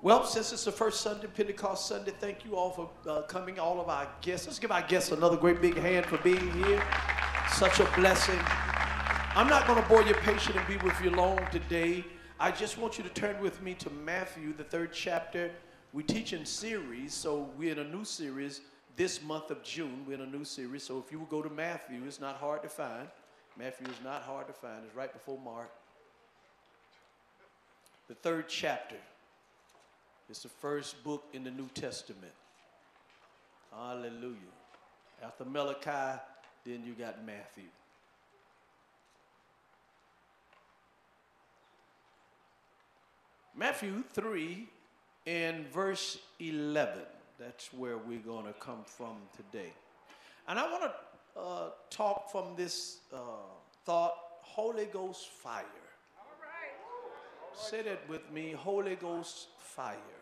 Well, since it's the first Sunday, Pentecost Sunday, thank you all for uh, coming, all of our guests. Let's give our guests another great big hand for being here. Such a blessing. I'm not going to bore you patient and be with you long today. I just want you to turn with me to Matthew, the third chapter. We teach in series, so we're in a new series this month of June. We're in a new series, so if you will go to Matthew, it's not hard to find. Matthew is not hard to find, it's right before Mark. The third chapter. It's the first book in the New Testament. Hallelujah. After Malachi, then you got Matthew. Matthew 3 and verse 11. That's where we're going to come from today. And I want to uh, talk from this uh, thought Holy Ghost fire. All right. Say that with me Holy Ghost fire.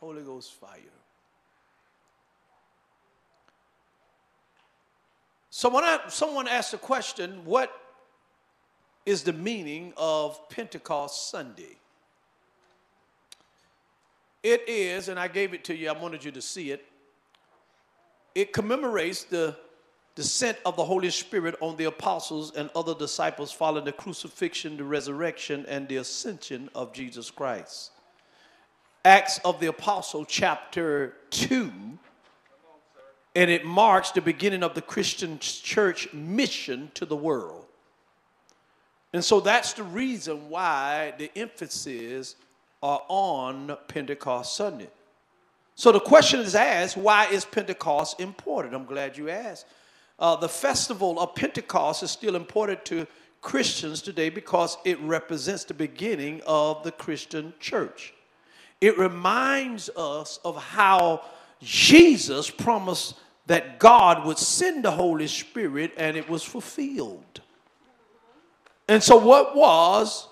Holy Ghost fire. So when someone asked the question, what is the meaning of Pentecost Sunday? It is, and I gave it to you, I wanted you to see it. It commemorates the descent of the Holy Spirit on the apostles and other disciples following the crucifixion, the resurrection, and the ascension of Jesus Christ. Acts of the Apostle, chapter 2, and it marks the beginning of the Christian church mission to the world. And so that's the reason why the emphasis are on Pentecost Sunday. So the question is asked why is Pentecost important? I'm glad you asked. Uh, the festival of Pentecost is still important to Christians today because it represents the beginning of the Christian church. It reminds us of how Jesus promised that God would send the Holy Spirit and it was fulfilled. And so, what was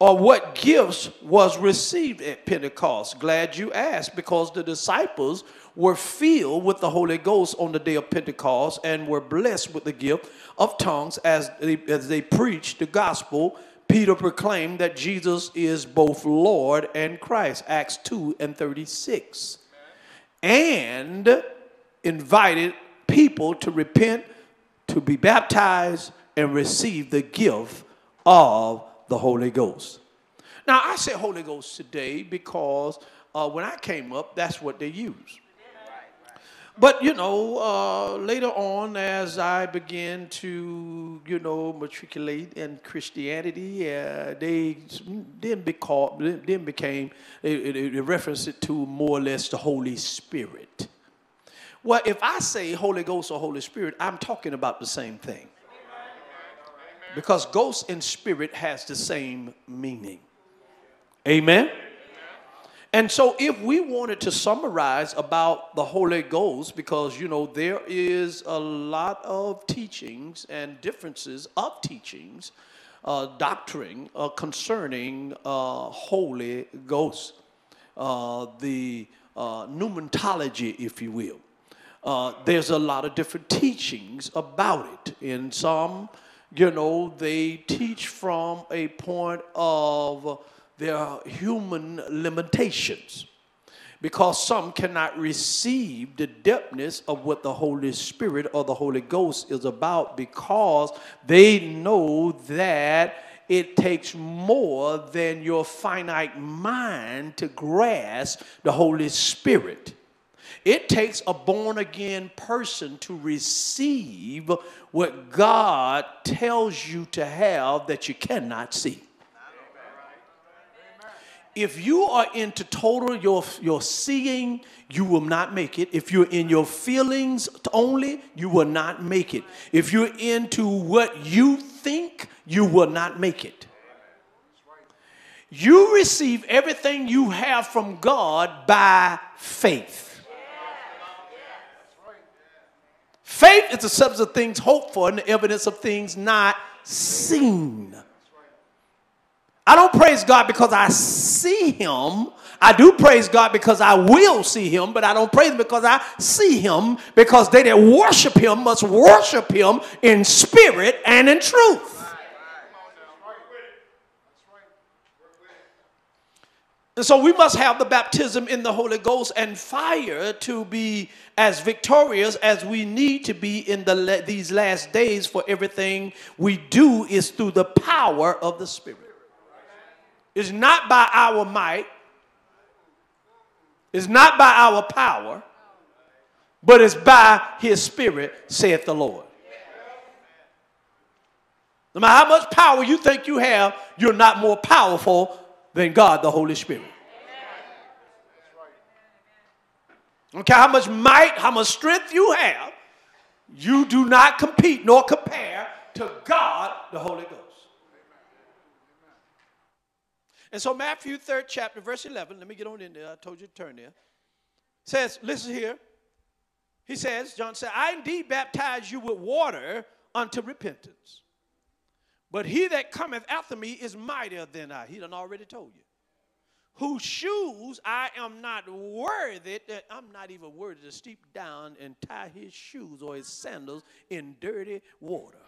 or what gifts was received at Pentecost? Glad you asked because the disciples were filled with the Holy Ghost on the day of Pentecost and were blessed with the gift of tongues as they, as they preached the gospel Peter proclaimed that Jesus is both Lord and Christ, Acts 2 and 36, and invited people to repent, to be baptized, and receive the gift of the Holy Ghost. Now, I say Holy Ghost today because uh, when I came up, that's what they used. But you know, uh, later on, as I began to, you know, matriculate in Christianity, uh, they then became, then became, it referenced it to more or less the Holy Spirit. Well, if I say Holy Ghost or Holy Spirit, I'm talking about the same thing. Because ghost and spirit has the same meaning. Amen. And so, if we wanted to summarize about the Holy Ghost, because you know, there is a lot of teachings and differences of teachings, uh, doctrine uh, concerning uh, Holy Ghost, uh, the uh, pneumatology, if you will. Uh, there's a lot of different teachings about it. In some, you know, they teach from a point of there are human limitations because some cannot receive the depthness of what the Holy Spirit or the Holy Ghost is about because they know that it takes more than your finite mind to grasp the Holy Spirit. It takes a born again person to receive what God tells you to have that you cannot see if you are into total your, your seeing, you will not make it. If you're in your feelings only, you will not make it. If you're into what you think, you will not make it. You receive everything you have from God by faith. Faith is the substance of things hoped for and the evidence of things not seen. I don't praise God because I see him. I do praise God because I will see him, but I don't praise him because I see him because they that worship him must worship him in spirit and in truth. And so we must have the baptism in the Holy Ghost and fire to be as victorious as we need to be in the, these last days for everything we do is through the power of the Spirit. It's not by our might, it's not by our power, but it's by His Spirit, saith the Lord. No matter how much power you think you have, you're not more powerful than God the Holy Spirit. care how much might, how much strength you have, you do not compete nor compare to God the Holy Ghost. And so, Matthew 3rd chapter, verse 11, let me get on in there. I told you to turn there. Says, listen here. He says, John said, I indeed baptize you with water unto repentance. But he that cometh after me is mightier than I. He done already told you. Whose shoes I am not worthy, that I'm not even worthy to steep down and tie his shoes or his sandals in dirty water.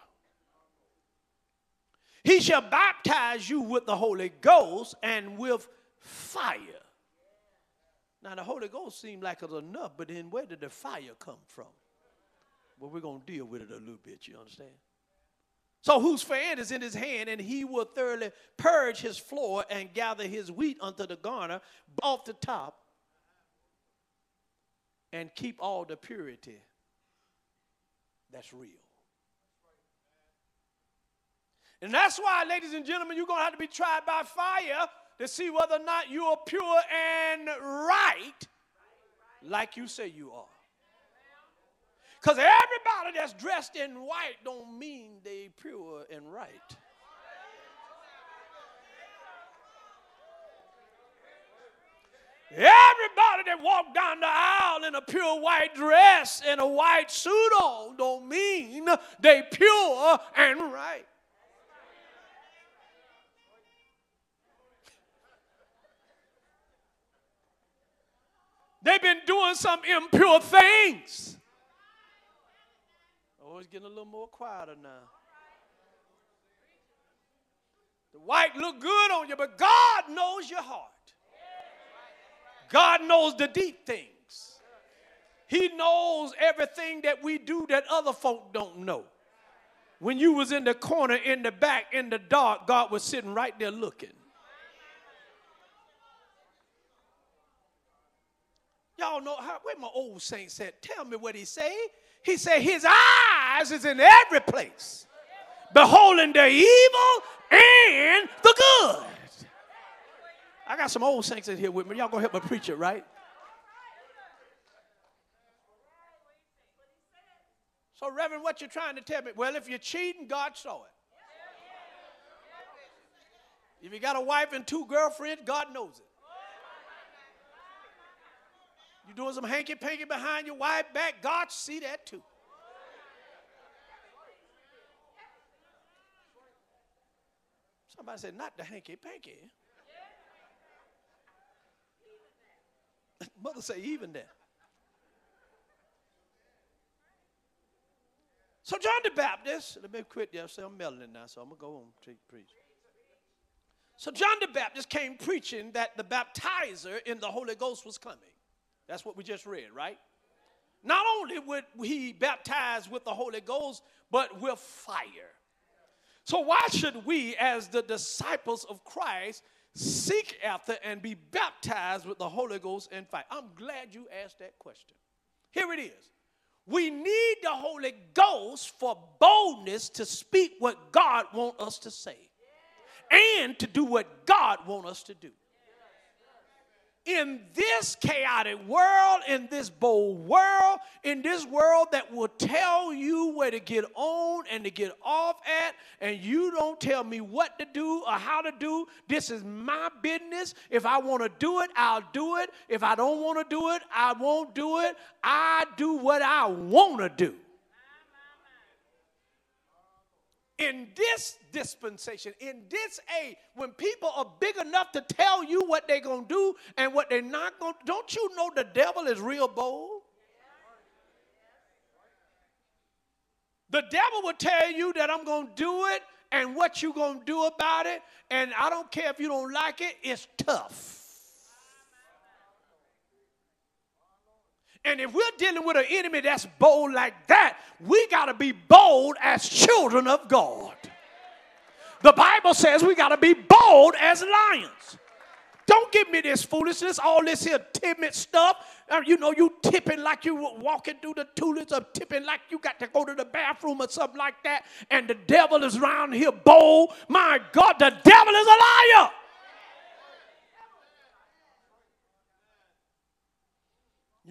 He shall baptize you with the Holy Ghost and with fire. Now, the Holy Ghost seemed like it was enough, but then where did the fire come from? Well, we're going to deal with it a little bit, you understand? So whose fan is in his hand, and he will thoroughly purge his floor and gather his wheat unto the garner off the top and keep all the purity that's real. And that's why, ladies and gentlemen, you're going to have to be tried by fire to see whether or not you are pure and right like you say you are. Because everybody that's dressed in white don't mean they pure and right. Everybody that walk down the aisle in a pure white dress and a white suit on don't mean they pure and right. They've been doing some impure things. Oh, it's getting a little more quieter now. The white look good on you, but God knows your heart. God knows the deep things. He knows everything that we do that other folk don't know. When you was in the corner, in the back, in the dark, God was sitting right there looking. Y'all know how, where my old saint said, tell me what he say. He said his eyes is in every place, beholding the evil and the good. I got some old saints in here with me. Y'all gonna help me preach it, right? So, Reverend, what you trying to tell me? Well, if you're cheating, God saw it. If you got a wife and two girlfriends, God knows it. You doing some hanky panky behind your wife back, God see that too. Somebody said, not the hanky panky. Mother say, even that. So John the Baptist, let me quit there. I'm melting now, so I'm gonna go on to preach. So John the Baptist came preaching that the baptizer in the Holy Ghost was coming. That's what we just read, right? Not only would he baptize with the Holy Ghost, but with fire. So, why should we, as the disciples of Christ, seek after and be baptized with the Holy Ghost and fire? I'm glad you asked that question. Here it is. We need the Holy Ghost for boldness to speak what God wants us to say and to do what God wants us to do in this chaotic world, in this bold world, in this world that will tell you where to get on and to get off at, and you don't tell me what to do or how to do. This is my business. If I want to do it, I'll do it. If I don't want to do it, I won't do it. I do what I want to do. In this dispensation, in this age, when people are big enough to tell you what they're going to do and what they're not going to, don't you know the devil is real bold? The devil will tell you that I'm going to do it and what you're going to do about it, and I don't care if you don't like it, it's tough. And if we're dealing with an enemy that's bold like that, we got to be bold as children of God. The Bible says we got to be bold as lions. Don't give me this foolishness, all this here timid stuff. Uh, you know, you tipping like you walking through the tulips, or tipping like you got to go to the bathroom or something like that, and the devil is around here bold. My God, the devil is a liar.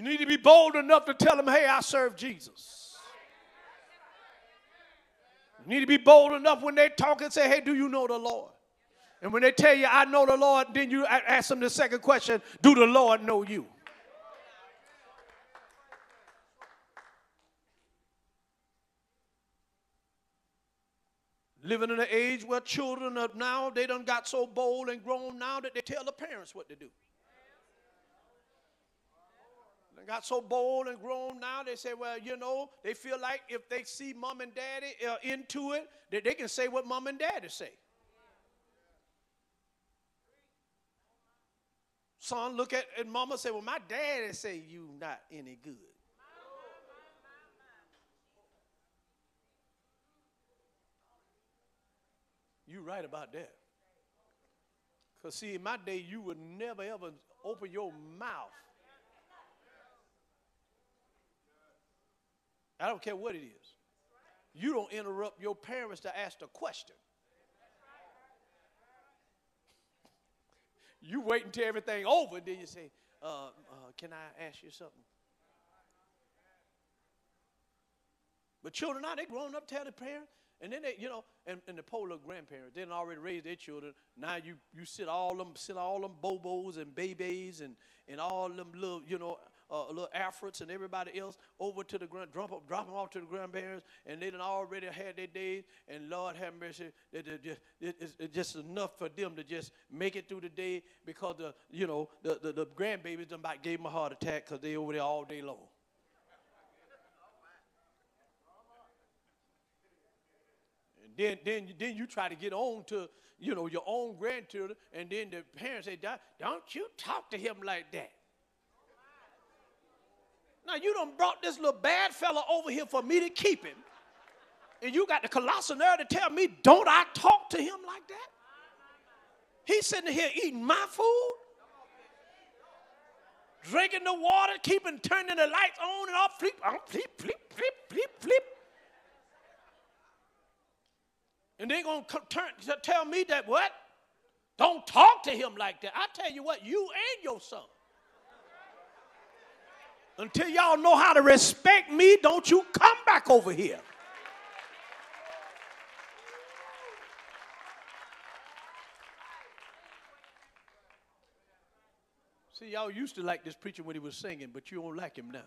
You need to be bold enough to tell them, hey, I serve Jesus. You need to be bold enough when they talk and say, hey, do you know the Lord? And when they tell you, I know the Lord, then you ask them the second question Do the Lord know you? Living in an age where children are now, they done got so bold and grown now that they tell the parents what to do. Got so bold and grown now, they say, well, you know, they feel like if they see mom and daddy uh, into it, that they can say what mom and daddy say. Son, look at and mama say, Well, my daddy say you not any good. You right about that. Because see, in my day, you would never ever open your mouth. I don't care what it is. You don't interrupt your parents to ask a question. You wait until everything over, then you say, uh, uh, "Can I ask you something?" But children now they grown up, tell the parents, and then they, you know, and, and the poor little grandparents, they didn't already raise their children. Now you you sit all them sit all them bobos and babies and and all them little, you know, uh, little Afrits and everybody else over to the grand, drop, drop them off to the grandparents, and they done already had their days. And Lord have mercy, it, it, it, it's just enough for them to just make it through the day because the you know the the, the grandbabies done about gave them a heart attack because they over there all day long. Then, then, then you try to get on to, you know, your own grandchildren, and then the parents say, don't you talk to him like that. Now you done brought this little bad fella over here for me to keep him. And you got the colossal nerve to tell me, don't I talk to him like that? He's sitting here eating my food, drinking the water, keeping turning the lights on and off, flip, oh, flip, flip, flip, flip, flip. And they're gonna turn, tell me that what? Don't talk to him like that. I tell you what, you and your son. Until y'all know how to respect me, don't you come back over here. See, y'all used to like this preacher when he was singing, but you don't like him now.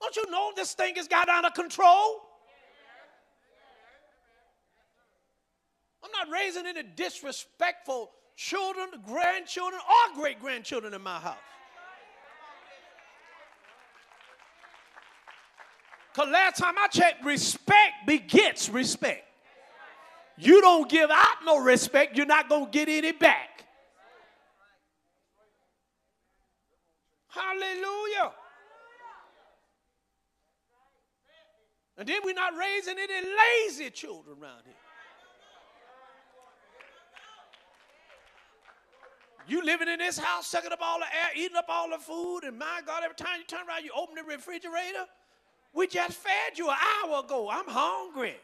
Don't you know this thing has got out of control? I'm not raising any disrespectful children, grandchildren, or great grandchildren in my house. Because last time I checked, respect begets respect. You don't give out no respect, you're not going to get any back. Hallelujah. And then we're not raising any lazy children around here. You living in this house, sucking up all the air, eating up all the food, and my God, every time you turn around, you open the refrigerator. We just fed you an hour ago. I'm hungry.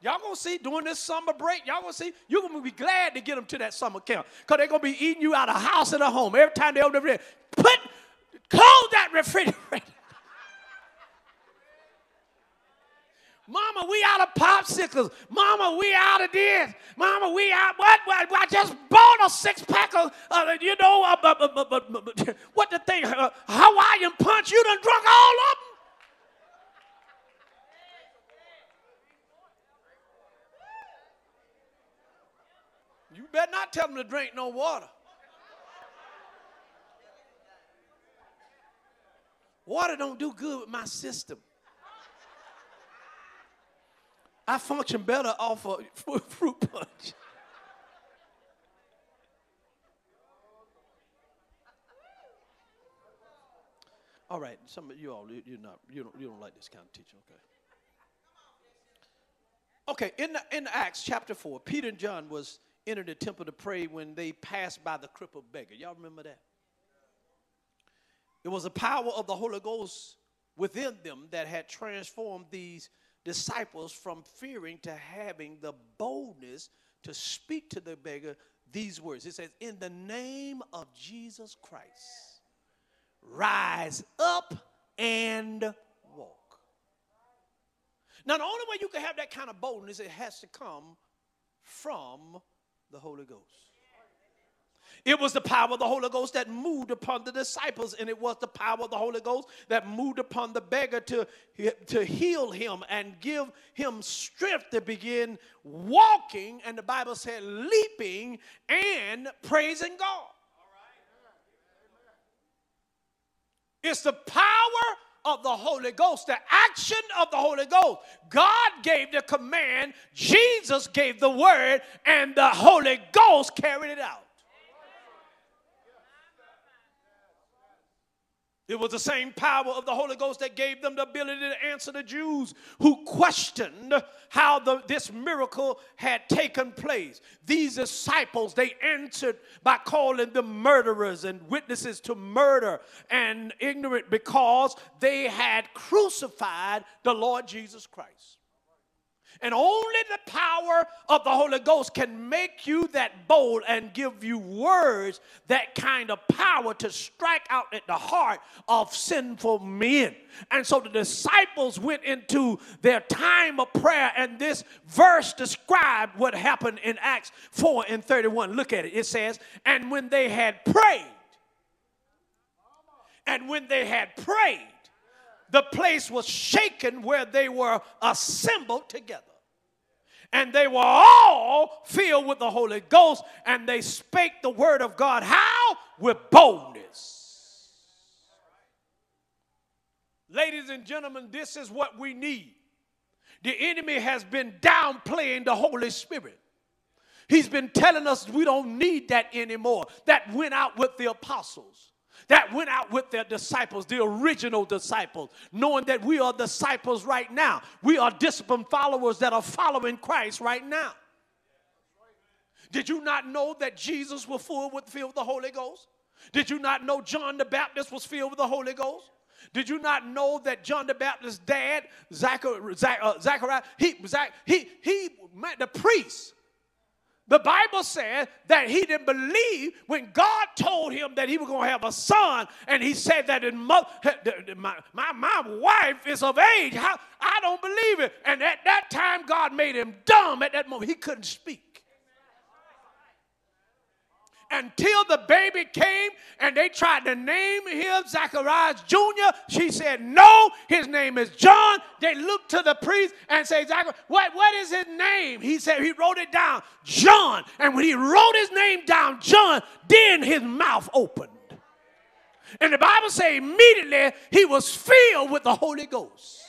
Y'all gonna see during this summer break, y'all gonna see, you're gonna be glad to get them to that summer camp. Because they're gonna be eating you out of house and a home. Every time they open the refrigerator, put, close that refrigerator. Mama, we out of popsicles. Mama, we out of this. Mama, we out. What? what I just bought a six pack of, uh, you know, uh, uh what the thing, uh, Hawaiian punch. You done drunk all of them. You better not tell them to drink no water. Water don't do good with my system. I function better off of fruit punch. All right, some of you all, you're not, you don't, you don't like this kind of teaching, okay? Okay, in, the, in Acts chapter 4, Peter and John was entered the temple to pray when they passed by the crippled beggar. Y'all remember that? It was the power of the Holy Ghost within them that had transformed these disciples from fearing to having the boldness to speak to the beggar these words. It says, In the name of Jesus Christ, rise up and walk. Now, the only way you can have that kind of boldness, it has to come from the Holy Ghost. It was the power of the Holy Ghost that moved upon the disciples, and it was the power of the Holy Ghost that moved upon the beggar to, to heal him and give him strength to begin walking, and the Bible said leaping and praising God. It's the power of the Holy Ghost, the action of the Holy Ghost. God gave the command, Jesus gave the word, and the Holy Ghost carried it out. It was the same power of the Holy Ghost that gave them the ability to answer the Jews who questioned how the, this miracle had taken place. These disciples, they answered by calling them murderers and witnesses to murder and ignorant because they had crucified the Lord Jesus Christ. And only the power of the Holy Ghost can make you that bold and give you words, that kind of power to strike out at the heart of sinful men. And so the disciples went into their time of prayer, and this verse described what happened in Acts 4 and 31. Look at it. It says, And when they had prayed, and when they had prayed, the place was shaken where they were assembled together and they were all filled with the Holy Ghost, and they spake the word of God. How? With boldness. Ladies and gentlemen, this is what we need. The enemy has been downplaying the Holy Spirit. He's been telling us we don't need that anymore. That went out with the apostles that went out with their disciples, the original disciples, knowing that we are disciples right now. We are disciplined followers that are following Christ right now. Did you not know that Jesus was with filled with the Holy Ghost? Did you not know John the Baptist was filled with the Holy Ghost? Did you not know that John the Baptist's dad, Zachariah, uh, Zachariah he, Zach, he, he, the priest, the Bible said that he didn't believe when God told him that he was going to have a son, and he said that mother, my, my, my wife is of age. How, I don't believe it. And at that time, God made him dumb at that moment. He couldn't speak until the baby came and they tried to name him Zacharias Jr. She said, No, his name is John. They looked to the priest and said, what, what is his name? He said, He wrote it down, John. And when he wrote his name down, John, then his mouth opened. And the Bible says immediately he was filled with the Holy Ghost.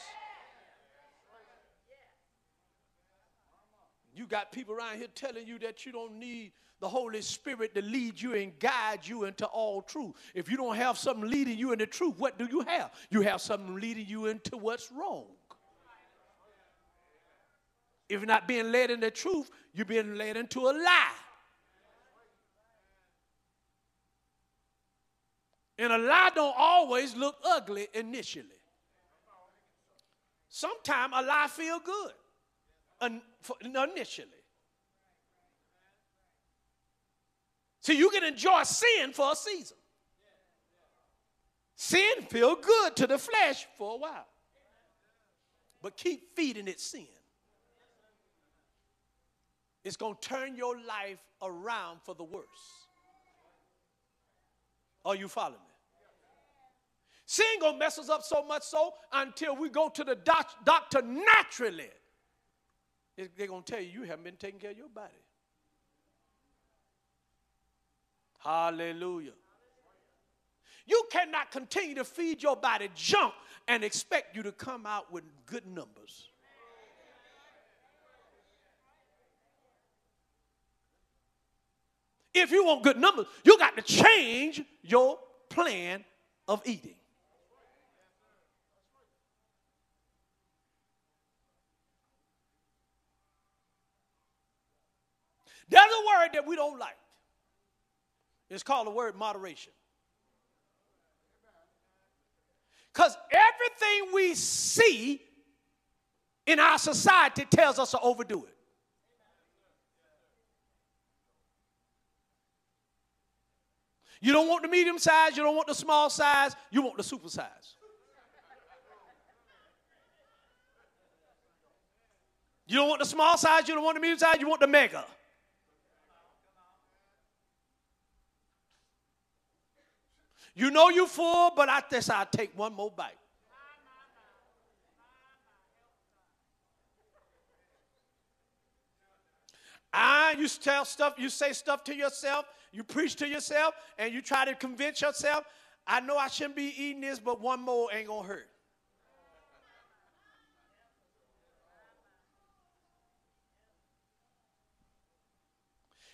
You got people around here telling you that you don't need the Holy Spirit to lead you and guide you into all truth. If you don't have something leading you into truth, what do you have? You have something leading you into what's wrong. If you're not being led into truth, you're being led into a lie. And a lie don't always look ugly initially. Sometimes a lie feel good initially. See, you can enjoy sin for a season. Sin feel good to the flesh for a while. But keep feeding it sin. It's going to turn your life around for the worse. Are you following me? Sin gonna mess us up so much so until we go to the doc- doctor naturally. They're gonna tell you you haven't been taking care of your body. Hallelujah. You cannot continue to feed your body junk and expect you to come out with good numbers. If you want good numbers, you got to change your plan of eating. There's a word that we don't like. It's called the word moderation. Because everything we see in our society tells us to overdo it. You don't want the medium size, you don't want the small size, you want the super size. You don't want the small size, you don't want the medium size, you want the mega. You know you full, but I guess I'll take one more bite. Ah, you tell stuff, you say stuff to yourself, you preach to yourself, and you try to convince yourself, I know I shouldn't be eating this, but one more ain't gonna hurt.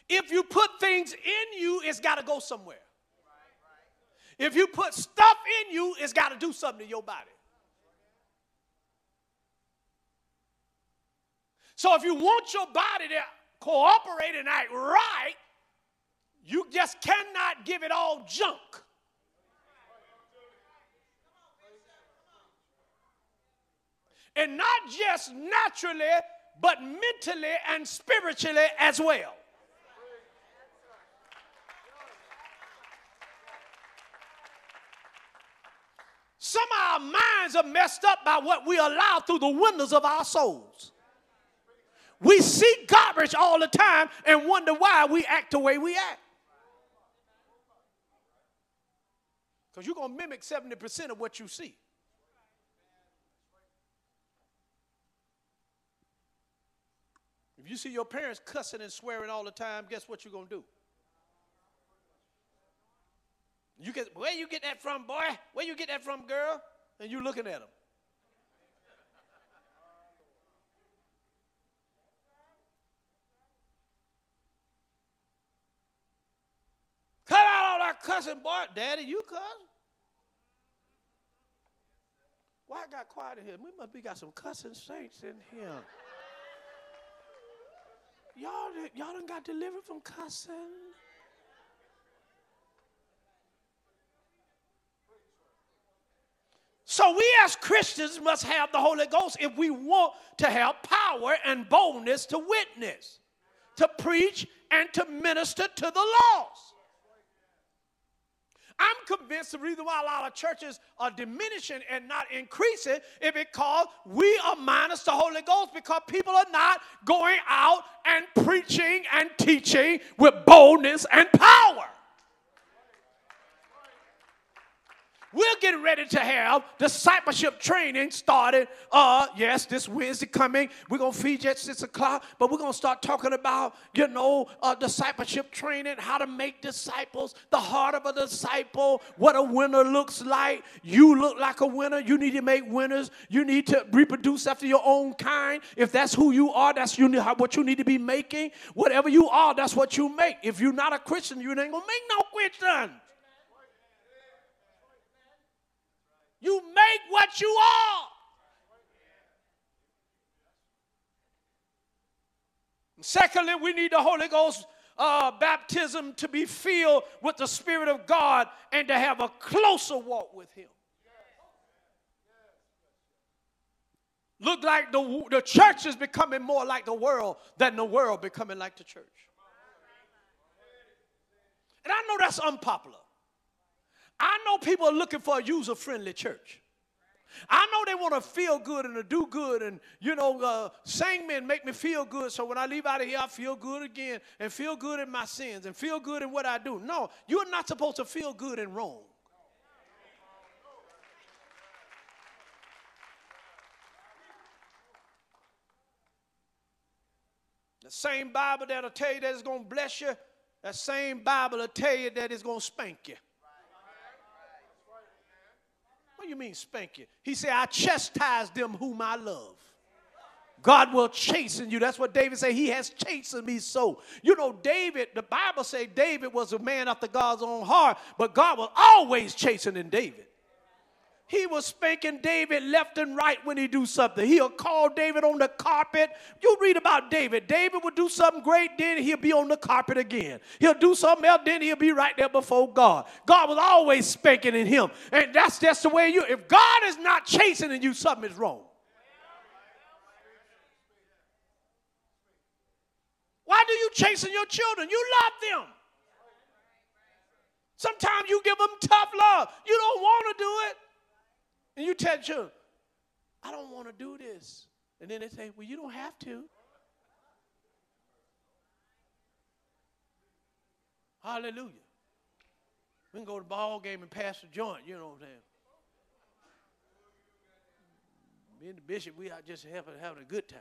If you put things in you, it's got to go somewhere. If you put stuff in you, it's got to do something to your body. So if you want your body to cooperate and act right, you just cannot give it all junk. And not just naturally, but mentally and spiritually as well. Some of our minds are messed up by what we allow through the windows of our souls. We see garbage all the time and wonder why we act the way we act. Because you're going to mimic 70% of what you see. If you see your parents cussing and swearing all the time, guess what you're going to do? You get where you get that from, boy? Where you get that from, girl? And you looking at them. Cut out all that cussing, boy. Daddy, you cuss? Why I got quiet in here? We must be got some cussing saints in here. Y'all, y'all done got delivered from cussing. So we as Christians must have the Holy Ghost if we want to have power and boldness to witness, to preach, and to minister to the lost. I'm convinced the reason why a lot of churches are diminishing and not increasing is because we are minus the Holy Ghost because people are not going out and preaching and teaching with boldness and power. We're getting ready to have discipleship training started. Uh, yes, this Wednesday coming. We're gonna feed you at six o'clock, but we're gonna start talking about, you know, uh, discipleship training, how to make disciples, the heart of a disciple, what a winner looks like. You look like a winner. You need to make winners. You need to reproduce after your own kind. If that's who you are, that's you what you need to be making. Whatever you are, that's what you make. If you're not a Christian, you ain't gonna make no Christian. You make what you are. Secondly, we need the Holy Ghost uh, baptism to be filled with the Spirit of God and to have a closer walk with Him. Look like the, the church is becoming more like the world than the world becoming like the church. And I know that's unpopular. I know people are looking for a user friendly church. I know they want to feel good and to do good and, you know, uh, sing make me feel good. So when I leave out of here, I feel good again and feel good in my sins and feel good in what I do. No, you're not supposed to feel good in Rome. The same Bible that'll tell you that it's going to bless you, that same Bible will tell you that it's going to spank you. What do you mean spank you? He said, I chastise them whom I love. God will chasten you. That's what David said. He has chastened me so. You know, David, the Bible say David was a man after God's own heart, but God was always chastening David. He was spanking David left and right when he do something. He'll call David on the carpet. You read about David. David would do something great, then he'll be on the carpet again. He'll do something else, then he'll be right there before God. God was always spanking in him. And that's just the way you, if God is not chastening you, something is wrong. Why do you chasing your children? You love them. Sometimes you give them tough love. You don't want to do it. And you tell children, I don't want to do this. And then they say, Well, you don't have to. Hallelujah. We can go to the ball game and pass the joint, you know what I'm saying? Me and the bishop, we are just having, having a good time.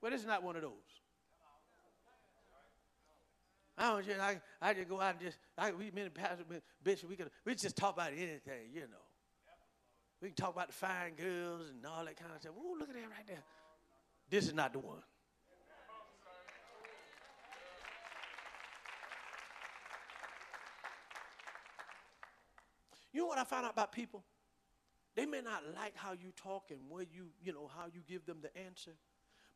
Well, it's not one of those. I don't just, I, I just go out and just, I, we, me and Pastor, Bishop, we could, we just talk about anything, you know. We can talk about the fine girls and all that kind of stuff. Oh, look at that right there. This is not the one. You know what I found out about people? They may not like how you talk and where you, you know, how you give them the answer.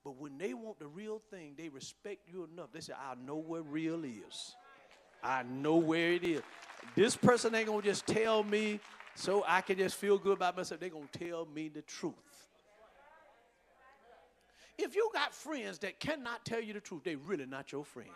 But when they want the real thing, they respect you enough. They say, I know where real is. I know where it is. This person ain't gonna just tell me so I can just feel good about myself. They're going to tell me the truth. If you got friends that cannot tell you the truth, they're really not your friend.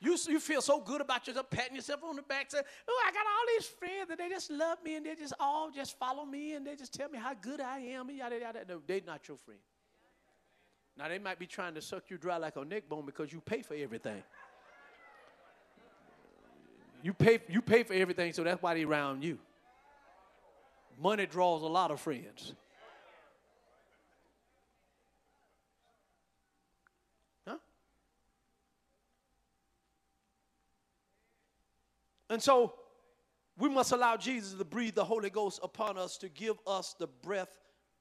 You, you feel so good about yourself, patting yourself on the back, saying, Oh, I got all these friends and they just love me and they just all just follow me and they just tell me how good I am. And yada, yada. No, they're not your friend. Now, they might be trying to suck you dry like a neck bone because you pay for everything. You pay, you pay for everything, so that's why they around you. Money draws a lot of friends. Huh? And so we must allow Jesus to breathe the Holy Ghost upon us to give us the breath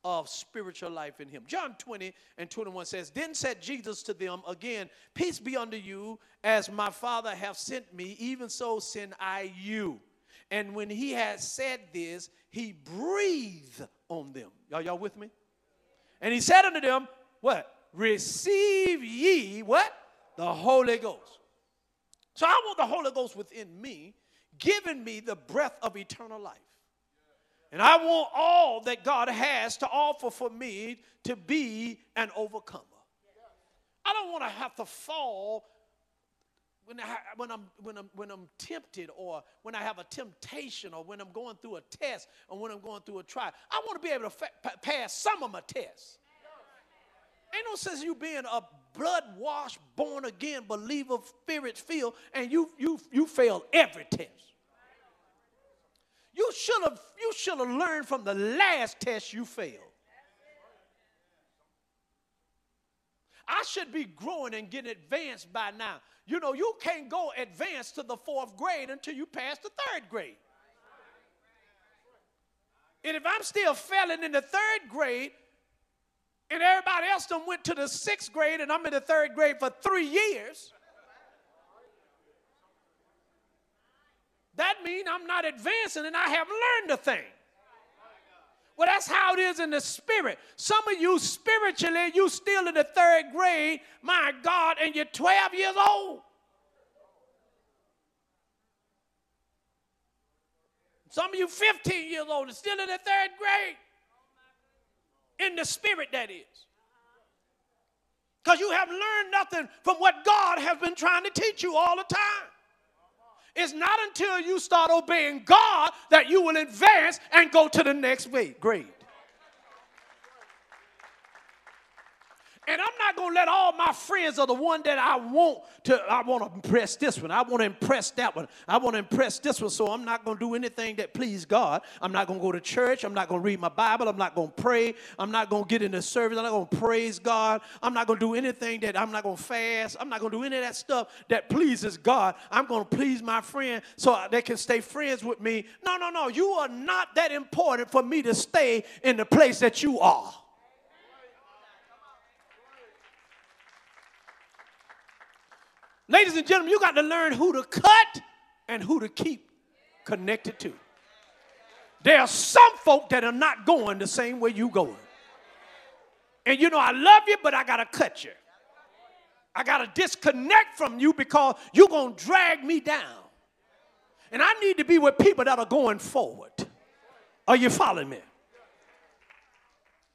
of spiritual life in him. John 20 and 21 says, Then said Jesus to them again, Peace be unto you, as my Father hath sent me, even so send I you. And when he had said this, he breathed on them. Y'all, y'all with me? And he said unto them, What? Receive ye what? The Holy Ghost. So I want the Holy Ghost within me, giving me the breath of eternal life. And I want all that God has to offer for me to be an overcomer. I don't want to have to fall when, I, when, I'm, when, I'm, when I'm tempted or when I have a temptation or when I'm going through a test or when I'm going through a trial. I want to be able to fa- pass some of my tests. Ain't no sense you being a blood washed, born again believer, spirit filled, and you, you, you fail every test. You should have you should have learned from the last test you failed. I should be growing and getting advanced by now. You know, you can't go advanced to the fourth grade until you pass the third grade. And if I'm still failing in the third grade, and everybody else done went to the sixth grade, and I'm in the third grade for three years, that means I'm not advancing and I have learned a thing. Well, that's how it is in the spirit. Some of you spiritually, you still in the third grade, my God, and you're 12 years old. Some of you 15 years old and still in the third grade. In the spirit, that is. Because you have learned nothing from what God has been trying to teach you all the time. It's not until you start obeying God that you will advance and go to the next grade. And I'm not to let all my friends are the one that I want to, I want to impress this one. I want to impress that one. I want to impress this one. So I'm not to do anything that please God. I'm not to go to church. I'm not to read my Bible. I'm not to pray. I'm not to get in the service. I'm not to praise God. I'm not to do anything that I'm not to fast. I'm not to do any of that stuff that pleases God. I'm to please my friend so they can stay friends with me. No, no, no. You are not that important for me to stay in the place that you are. Ladies and gentlemen, you got to learn who to cut and who to keep connected to. There are some folk that are not going the same way you going. And you know, I love you, but I got to cut you. I got to disconnect from you because you're going to drag me down. And I need to be with people that are going forward. Are you following me?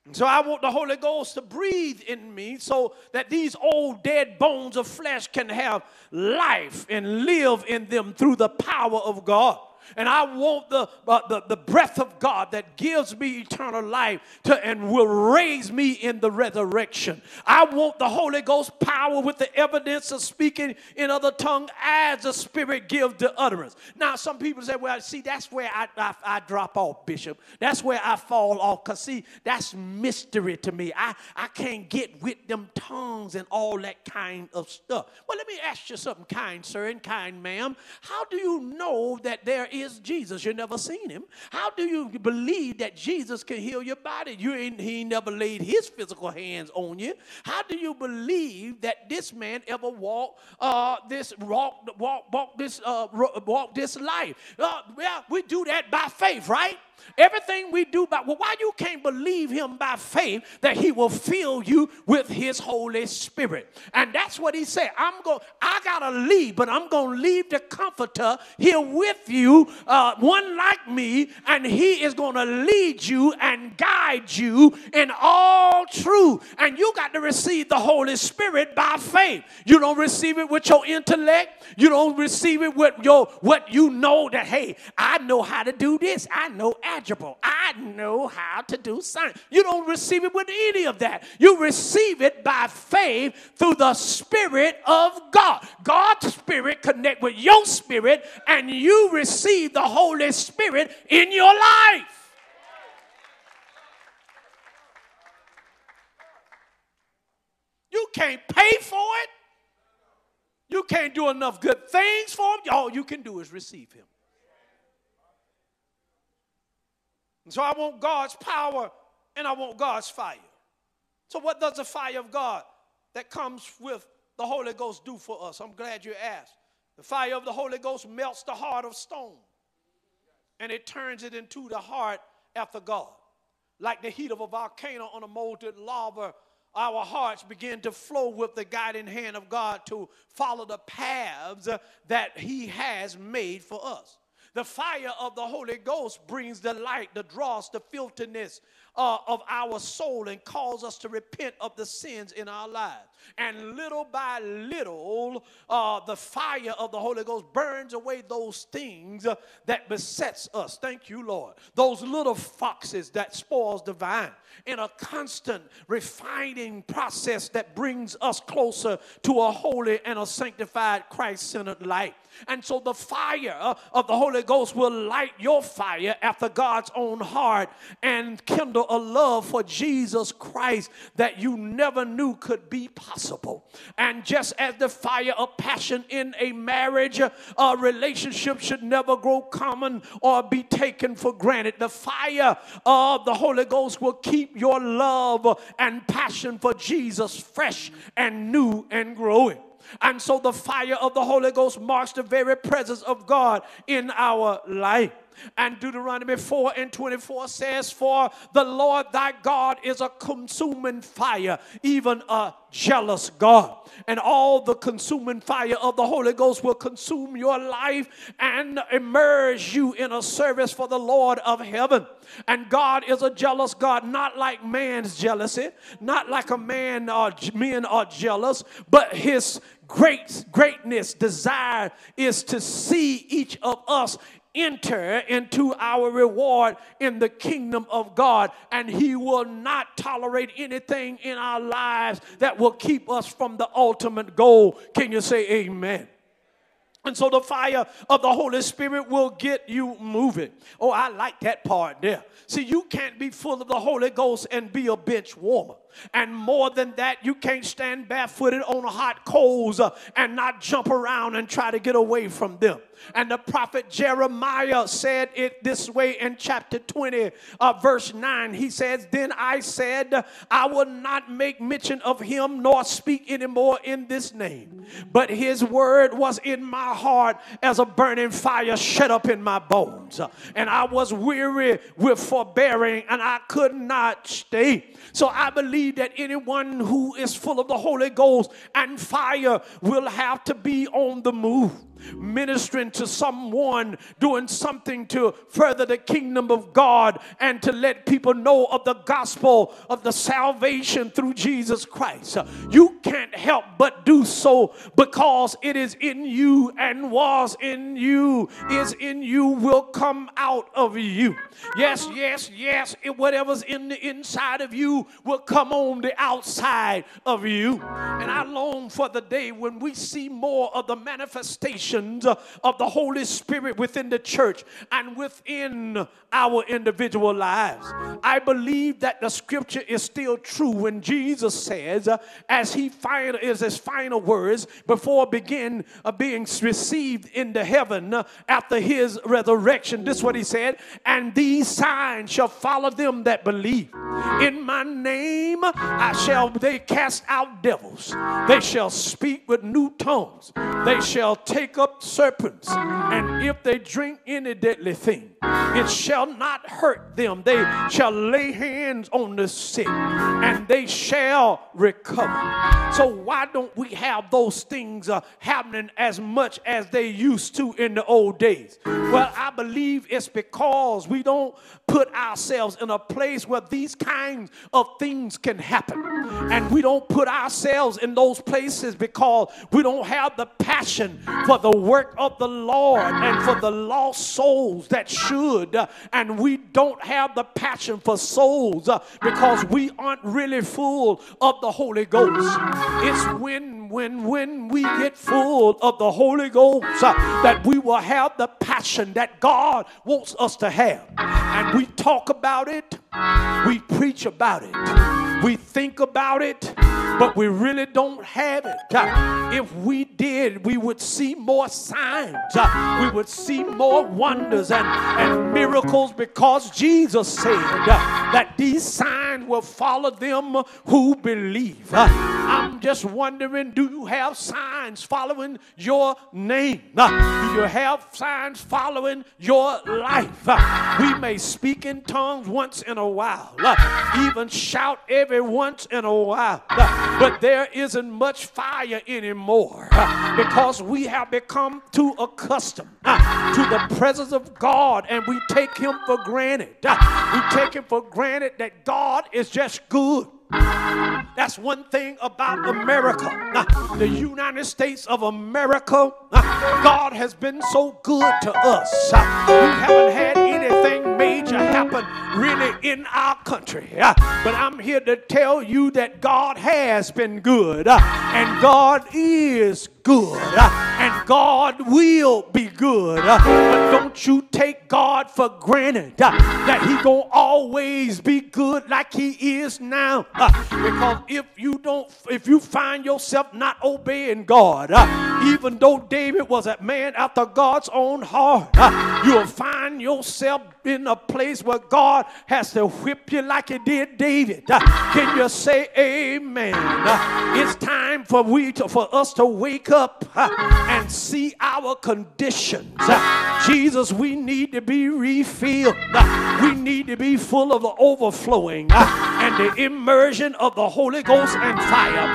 And so I want the Holy Ghost to breathe in me so that these old dead bones of flesh can have life and live in them through the power of God and I want the, uh, the, the breath of God that gives me eternal life to, and will raise me in the resurrection. I want the Holy Ghost power with the evidence of speaking in other tongue as the Spirit gives the utterance. Now, some people say, well, see, that's where I, I, I drop off, Bishop. That's where I fall off because, see, that's mystery to me. I, I can't get with them tongues and all that kind of stuff. Well, let me ask you something, kind sir and kind ma'am. How do you know that there is Jesus. You never seen him. How do you believe that Jesus can heal your body? You ain't, he never laid his physical hands on you. How do you believe that this man ever walked uh, this walk walk walk this uh, walk this life? Uh, well, we do that by faith, right? Everything we do by well, why you can't believe him by faith that he will fill you with his Holy Spirit. And that's what he said. I'm going, I gotta leave, but I'm gonna leave the comforter here with you, uh, one like me, and he is gonna lead you and guide you in all truth. And you got to receive the Holy Spirit by faith. You don't receive it with your intellect, you don't receive it with your what you know that hey, I know how to do this, I know I know how to do science. You don't receive it with any of that. You receive it by faith through the Spirit of God. God's Spirit connect with your spirit, and you receive the Holy Spirit in your life. You can't pay for it. You can't do enough good things for him. All you can do is receive him. And so I want God's power and I want God's fire. So, what does the fire of God that comes with the Holy Ghost do for us? I'm glad you asked. The fire of the Holy Ghost melts the heart of stone and it turns it into the heart after God. Like the heat of a volcano on a molten lava, our hearts begin to flow with the guiding hand of God to follow the paths that He has made for us. The fire of the Holy Ghost brings the light, the dross, the filthiness uh, of our soul and calls us to repent of the sins in our lives. And little by little, uh, the fire of the Holy Ghost burns away those things that besets us. Thank you, Lord. Those little foxes that spoils the vine in a constant refining process that brings us closer to a holy and a sanctified Christ-centered life. And so the fire of the Holy Ghost will light your fire after God's own heart and kindle a love for Jesus Christ that you never knew could be possible. And just as the fire of passion in a marriage, a relationship should never grow common or be taken for granted. The fire of the Holy Ghost will keep your love and passion for Jesus fresh and new and growing. And so the fire of the Holy Ghost marks the very presence of God in our life. And Deuteronomy 4 and 24 says, For the Lord thy God is a consuming fire, even a jealous God. And all the consuming fire of the Holy Ghost will consume your life and immerse you in a service for the Lord of heaven. And God is a jealous God, not like man's jealousy, not like a man or men are jealous, but his great greatness desire is to see each of us enter into our reward in the kingdom of God, and He will not tolerate anything in our lives that will keep us from the ultimate goal. Can you say amen? And so the fire of the Holy Spirit will get you moving. Oh, I like that part there. See, you can't be full of the Holy Ghost and be a bench warmer. And more than that, you can't stand barefooted on hot coals uh, and not jump around and try to get away from them. And the prophet Jeremiah said it this way in chapter 20, uh, verse 9. He says, Then I said, I will not make mention of him nor speak anymore in this name. But his word was in my heart as a burning fire shut up in my bones. And I was weary with forbearing and I could not stay. So I believe that anyone who is full of the Holy Ghost and fire will have to be on the move ministering to someone, doing something to further the kingdom of God and to let people know of the gospel of the salvation through Jesus Christ. You can't help but do so because it is in you and was in you, is in you, will come out of you. Yes, yes, yes. It, whatever's in the inside of you will come on the outside of you. And I long for the day when we see more of the manifestation of the Holy Spirit within the church and within our individual lives. I believe that the scripture is still true when Jesus says, as he final is his final words before begin uh, being received into heaven uh, after his resurrection. This is what he said, and these signs shall follow them that believe. In my name I shall they cast out devils. They shall speak with new tongues. They shall take up serpents. And if they drink any deadly thing, it shall not hurt them. They shall lay hands on the sick and they shall recover. So, why don't we have those things uh, happening as much as they used to in the old days? Well, I believe it's because we don't put ourselves in a place where these kinds of things can happen. And we don't put ourselves in those places because we don't have the passion for the work of the Lord and for the lost souls that should. And we don't have the passion for souls uh, because we aren't really full of the Holy Ghost. It's when, when, when we get full of the Holy Ghost uh, that we will have the passion that God wants us to have. And we talk about it, we preach about it, we think about it, but we really don't have it. Uh, if we did, we would see more signs, uh, we would see more wonders and, and miracles because Jesus said that these signs will follow them who believe. I'm just wondering do you have signs following your name? Do you have signs following your life? We may speak in tongues once in a while, even shout every once in a while, but there isn't much fire anymore because we have become too accustomed to the presence of God and we take Him for granted. We take Him for granted that God is just good. That's one thing about America. the United States of America, God has been so good to us. we haven't had anything major happen really in our country. but I'm here to tell you that God has been good and God is good uh, and God will be good. Uh, but don't you take God for granted uh, that he going to always be good like he is now. Because if you don't, if you find yourself not obeying God, even though David was a man after God's own heart, you'll find yourself in a place where God has to whip you like he did David. Can you say amen? It's time for we to, for us to wake up and see our conditions. Jesus, we need to be refilled. We need to be full of the overflowing and the immersion of the Holy Ghost and fire.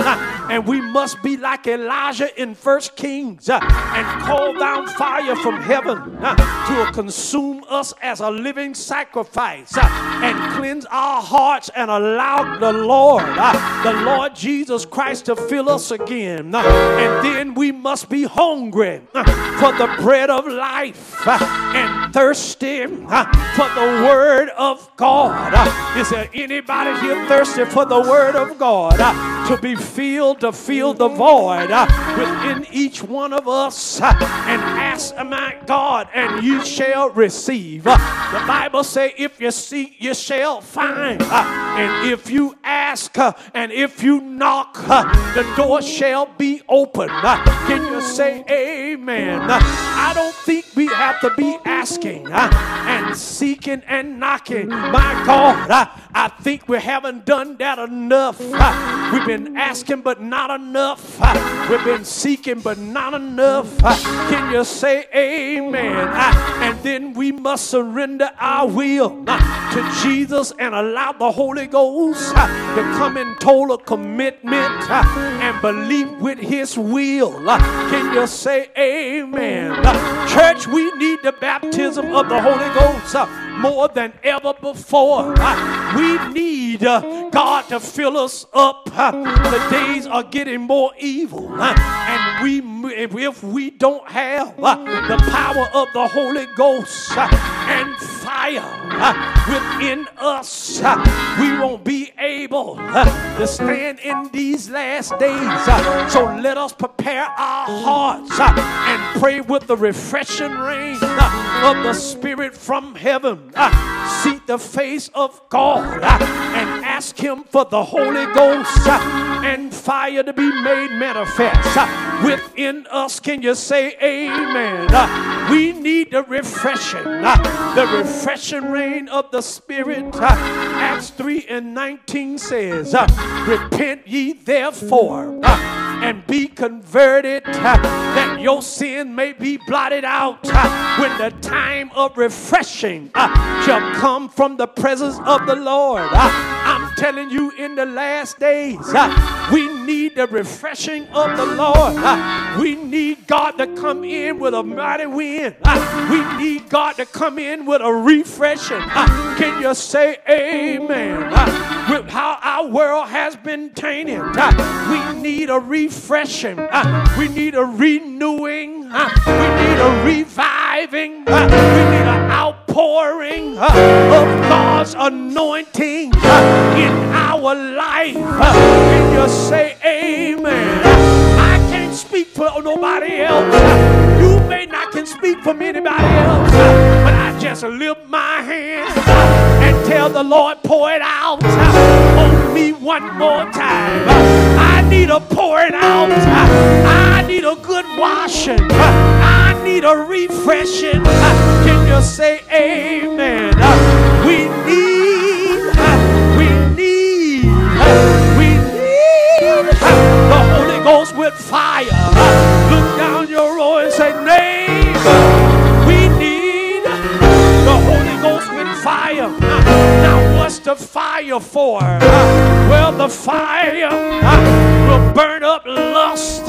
And we must be like Elijah in First Kings and call down fire from heaven to consume us as a living sacrifice and cleanse our hearts and allow the Lord, the Lord Jesus Christ, to fill us again. And then we must be hungry uh, for the bread of life uh, and thirsty uh, for the word of God. Is there anybody here thirsty for the word of God? To be filled, to fill the void uh, within each one of us. uh, and ask, my God, and you shall receive. Uh, the Bible say, if you seek, you shall find. Uh, and if you ask, uh, and if you knock, uh, the door shall be open. Can you say amen? I don't think we have to be asking and seeking and knocking. My God, I think we haven't done that enough. We've been asking, but not enough. Uh, we've been seeking, but not enough. Uh, can you say amen? Uh, and then we must surrender our will to Jesus and allow the Holy Ghost to come in total commitment and believe with His will. Can you say amen? Church, we need the baptism of the Holy Ghost more than ever before. We need uh, God to fill us up. The days are getting more evil, and we if we don't have the power of the Holy Ghost and fire within us, we won't be able to stand in these last days. So let us prepare our hearts and pray with the refreshing rain of the Spirit from heaven. Seek the face of God ask Him for the Holy Ghost uh, and fire to be made manifest uh, within us. Can you say amen? Uh, we need the refreshing, uh, the refreshing rain of the Spirit. Uh, Acts 3 and 19 says, uh, Repent ye therefore. And be converted that your sin may be blotted out when the time of refreshing shall come from the presence of the Lord. Telling you, in the last days, we need the refreshing of the Lord. Uh, we need God to come in with a mighty wind. Uh, we need God to come in with a refreshing. Uh, can you say amen? With how our world has been tainted, we need a refreshing. We need a renewing. We need a reviving. We need an outpouring of God's anointing in our life. Can you say amen? I can't speak for nobody else. You may not can speak for anybody else, but I just lift my hand and tell the Lord, pour it out on me one more time. I need a pouring out. I need a good washing. I need a refreshing. Can you say amen? We need, Uh, Well, the fire uh, will burn up lust.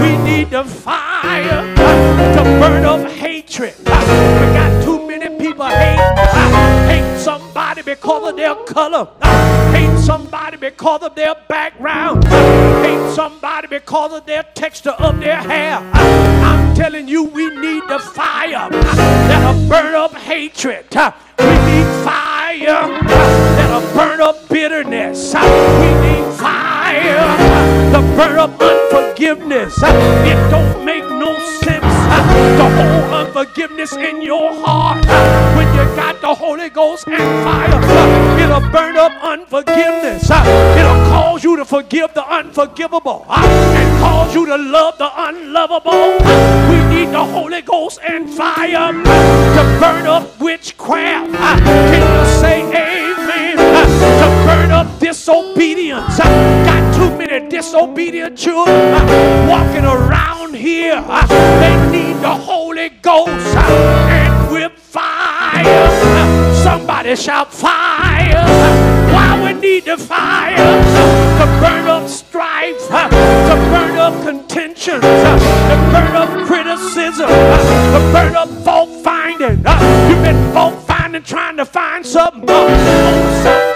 We need the fire uh, to burn up hatred. Uh, We got too many people hate, hate somebody because of their color, hate somebody because of their background, hate somebody because of their texture of their hair. I'm telling you, we need the fire that'll burn up hatred. We need up bitterness. We need fire to burn up unforgiveness. It don't make no sense to hold unforgiveness in your heart when you got the Holy Ghost and fire. It'll burn up unforgiveness. It'll cause you to forgive the unforgivable and cause you to love the unlovable. We need the Holy Ghost and fire to burn up witchcraft. Can you say amen? Disobedience. Got too many disobedient children walking around here. They need the Holy Ghost and with fire. Somebody shout fire. Why we need the fire? To burn up strife, to burn up contentions, uh, to burn up criticism, to burn up fault finding. You've been fault finding, trying to find something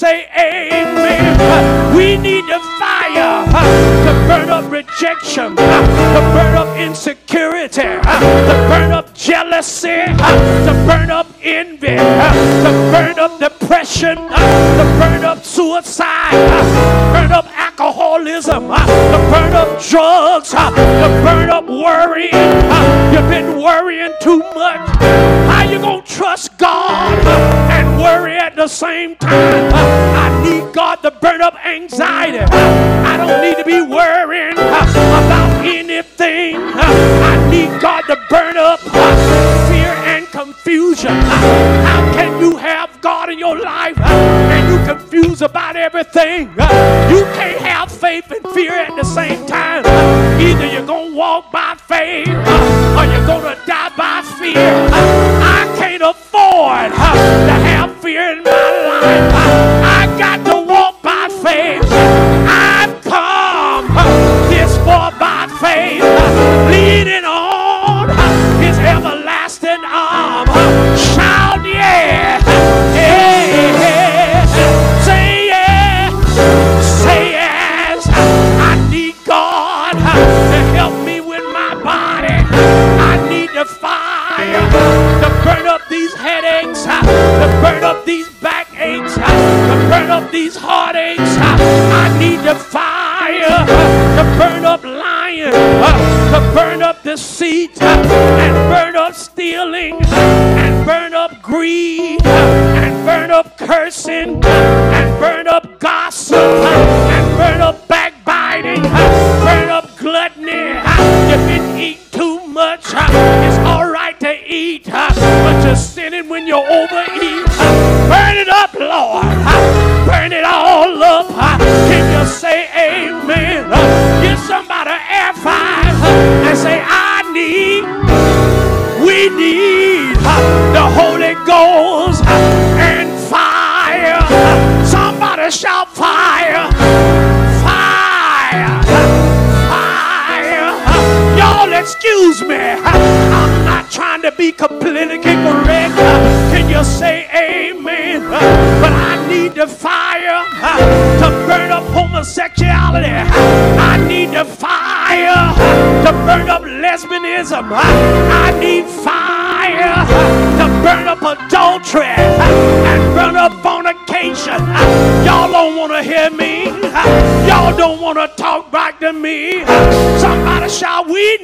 say amen. We need the fire to burn up rejection, to burn up insecurity, to burn up jealousy, to burn up envy, to burn up depression, to burn up suicide, burn up alcoholism, to burn up drugs, to burn up worrying. You've been worrying too much. the same time, I need God to burn up anxiety. uh, to burn up deceit uh, and burn up stealing uh, and burn up greed uh, and burn up cursing uh, and burn up gossip uh, and burn up backbiting. burn up lesbianism. I need fire to burn up adultery and burn up fornication. Y'all don't want to hear me. Y'all don't want to talk back to me. Somebody shout, We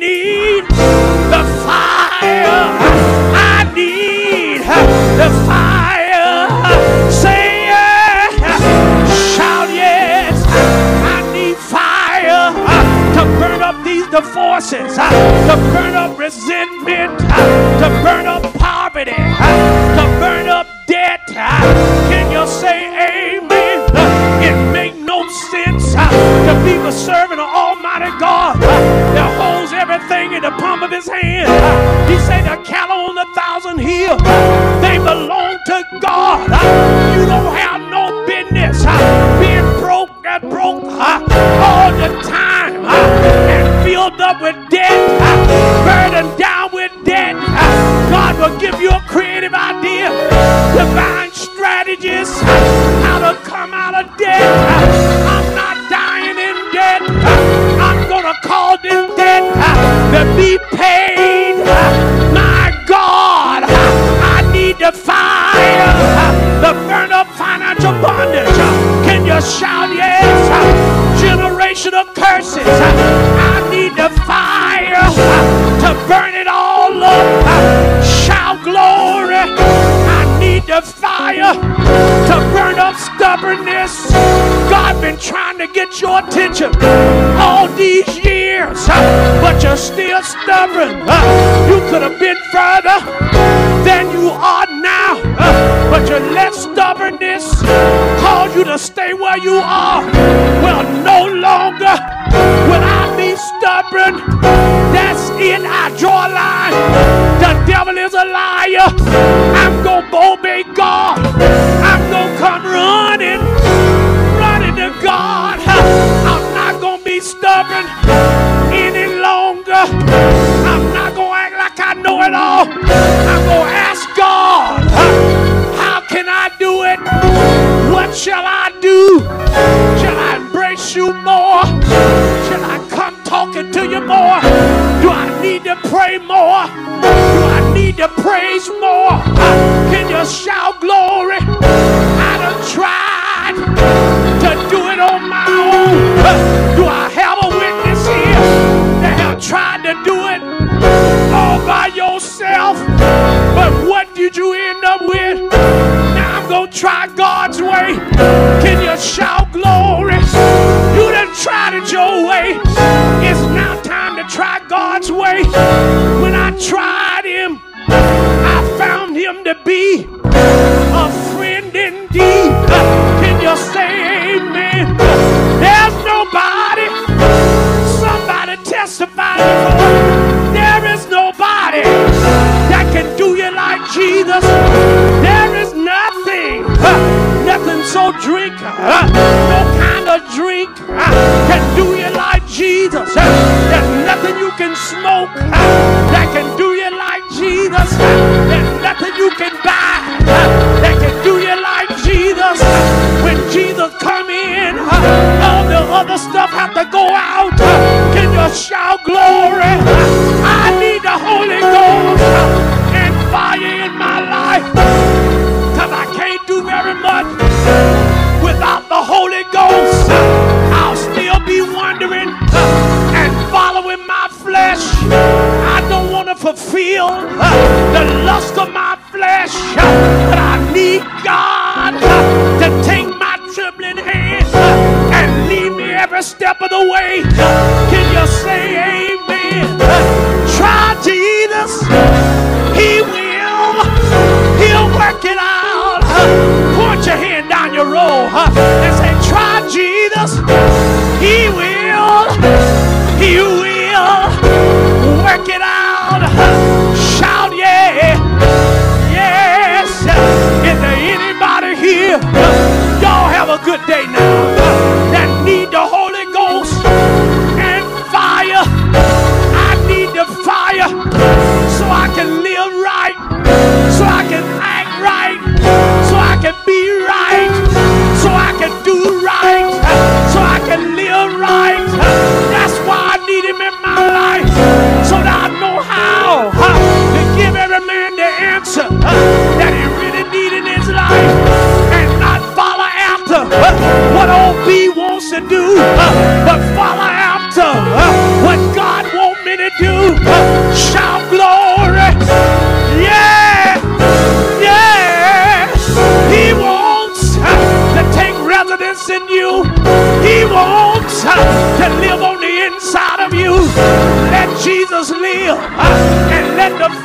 to pray more? Do I need to praise more? to do, but follow after what God wants me to do. Shout glory. Yeah. Yeah. He wants to take residence in you. He wants to live on the inside of you. Let Jesus live and let the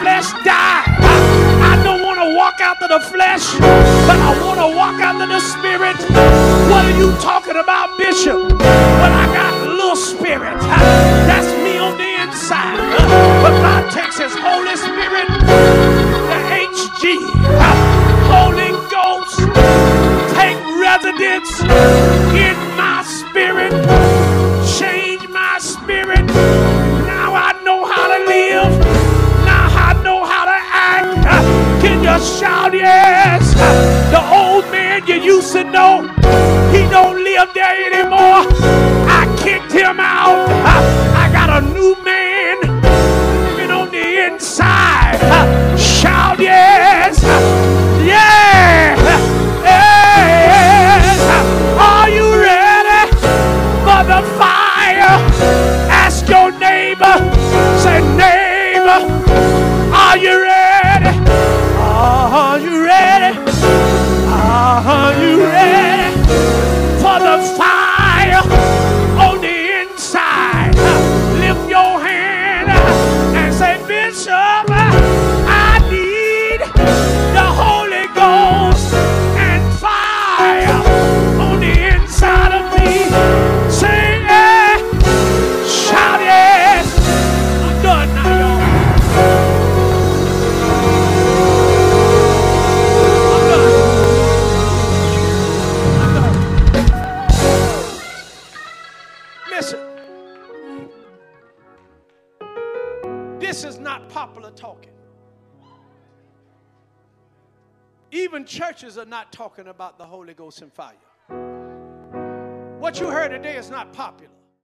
talking about the Holy Ghost and fire. What you heard today is not popular.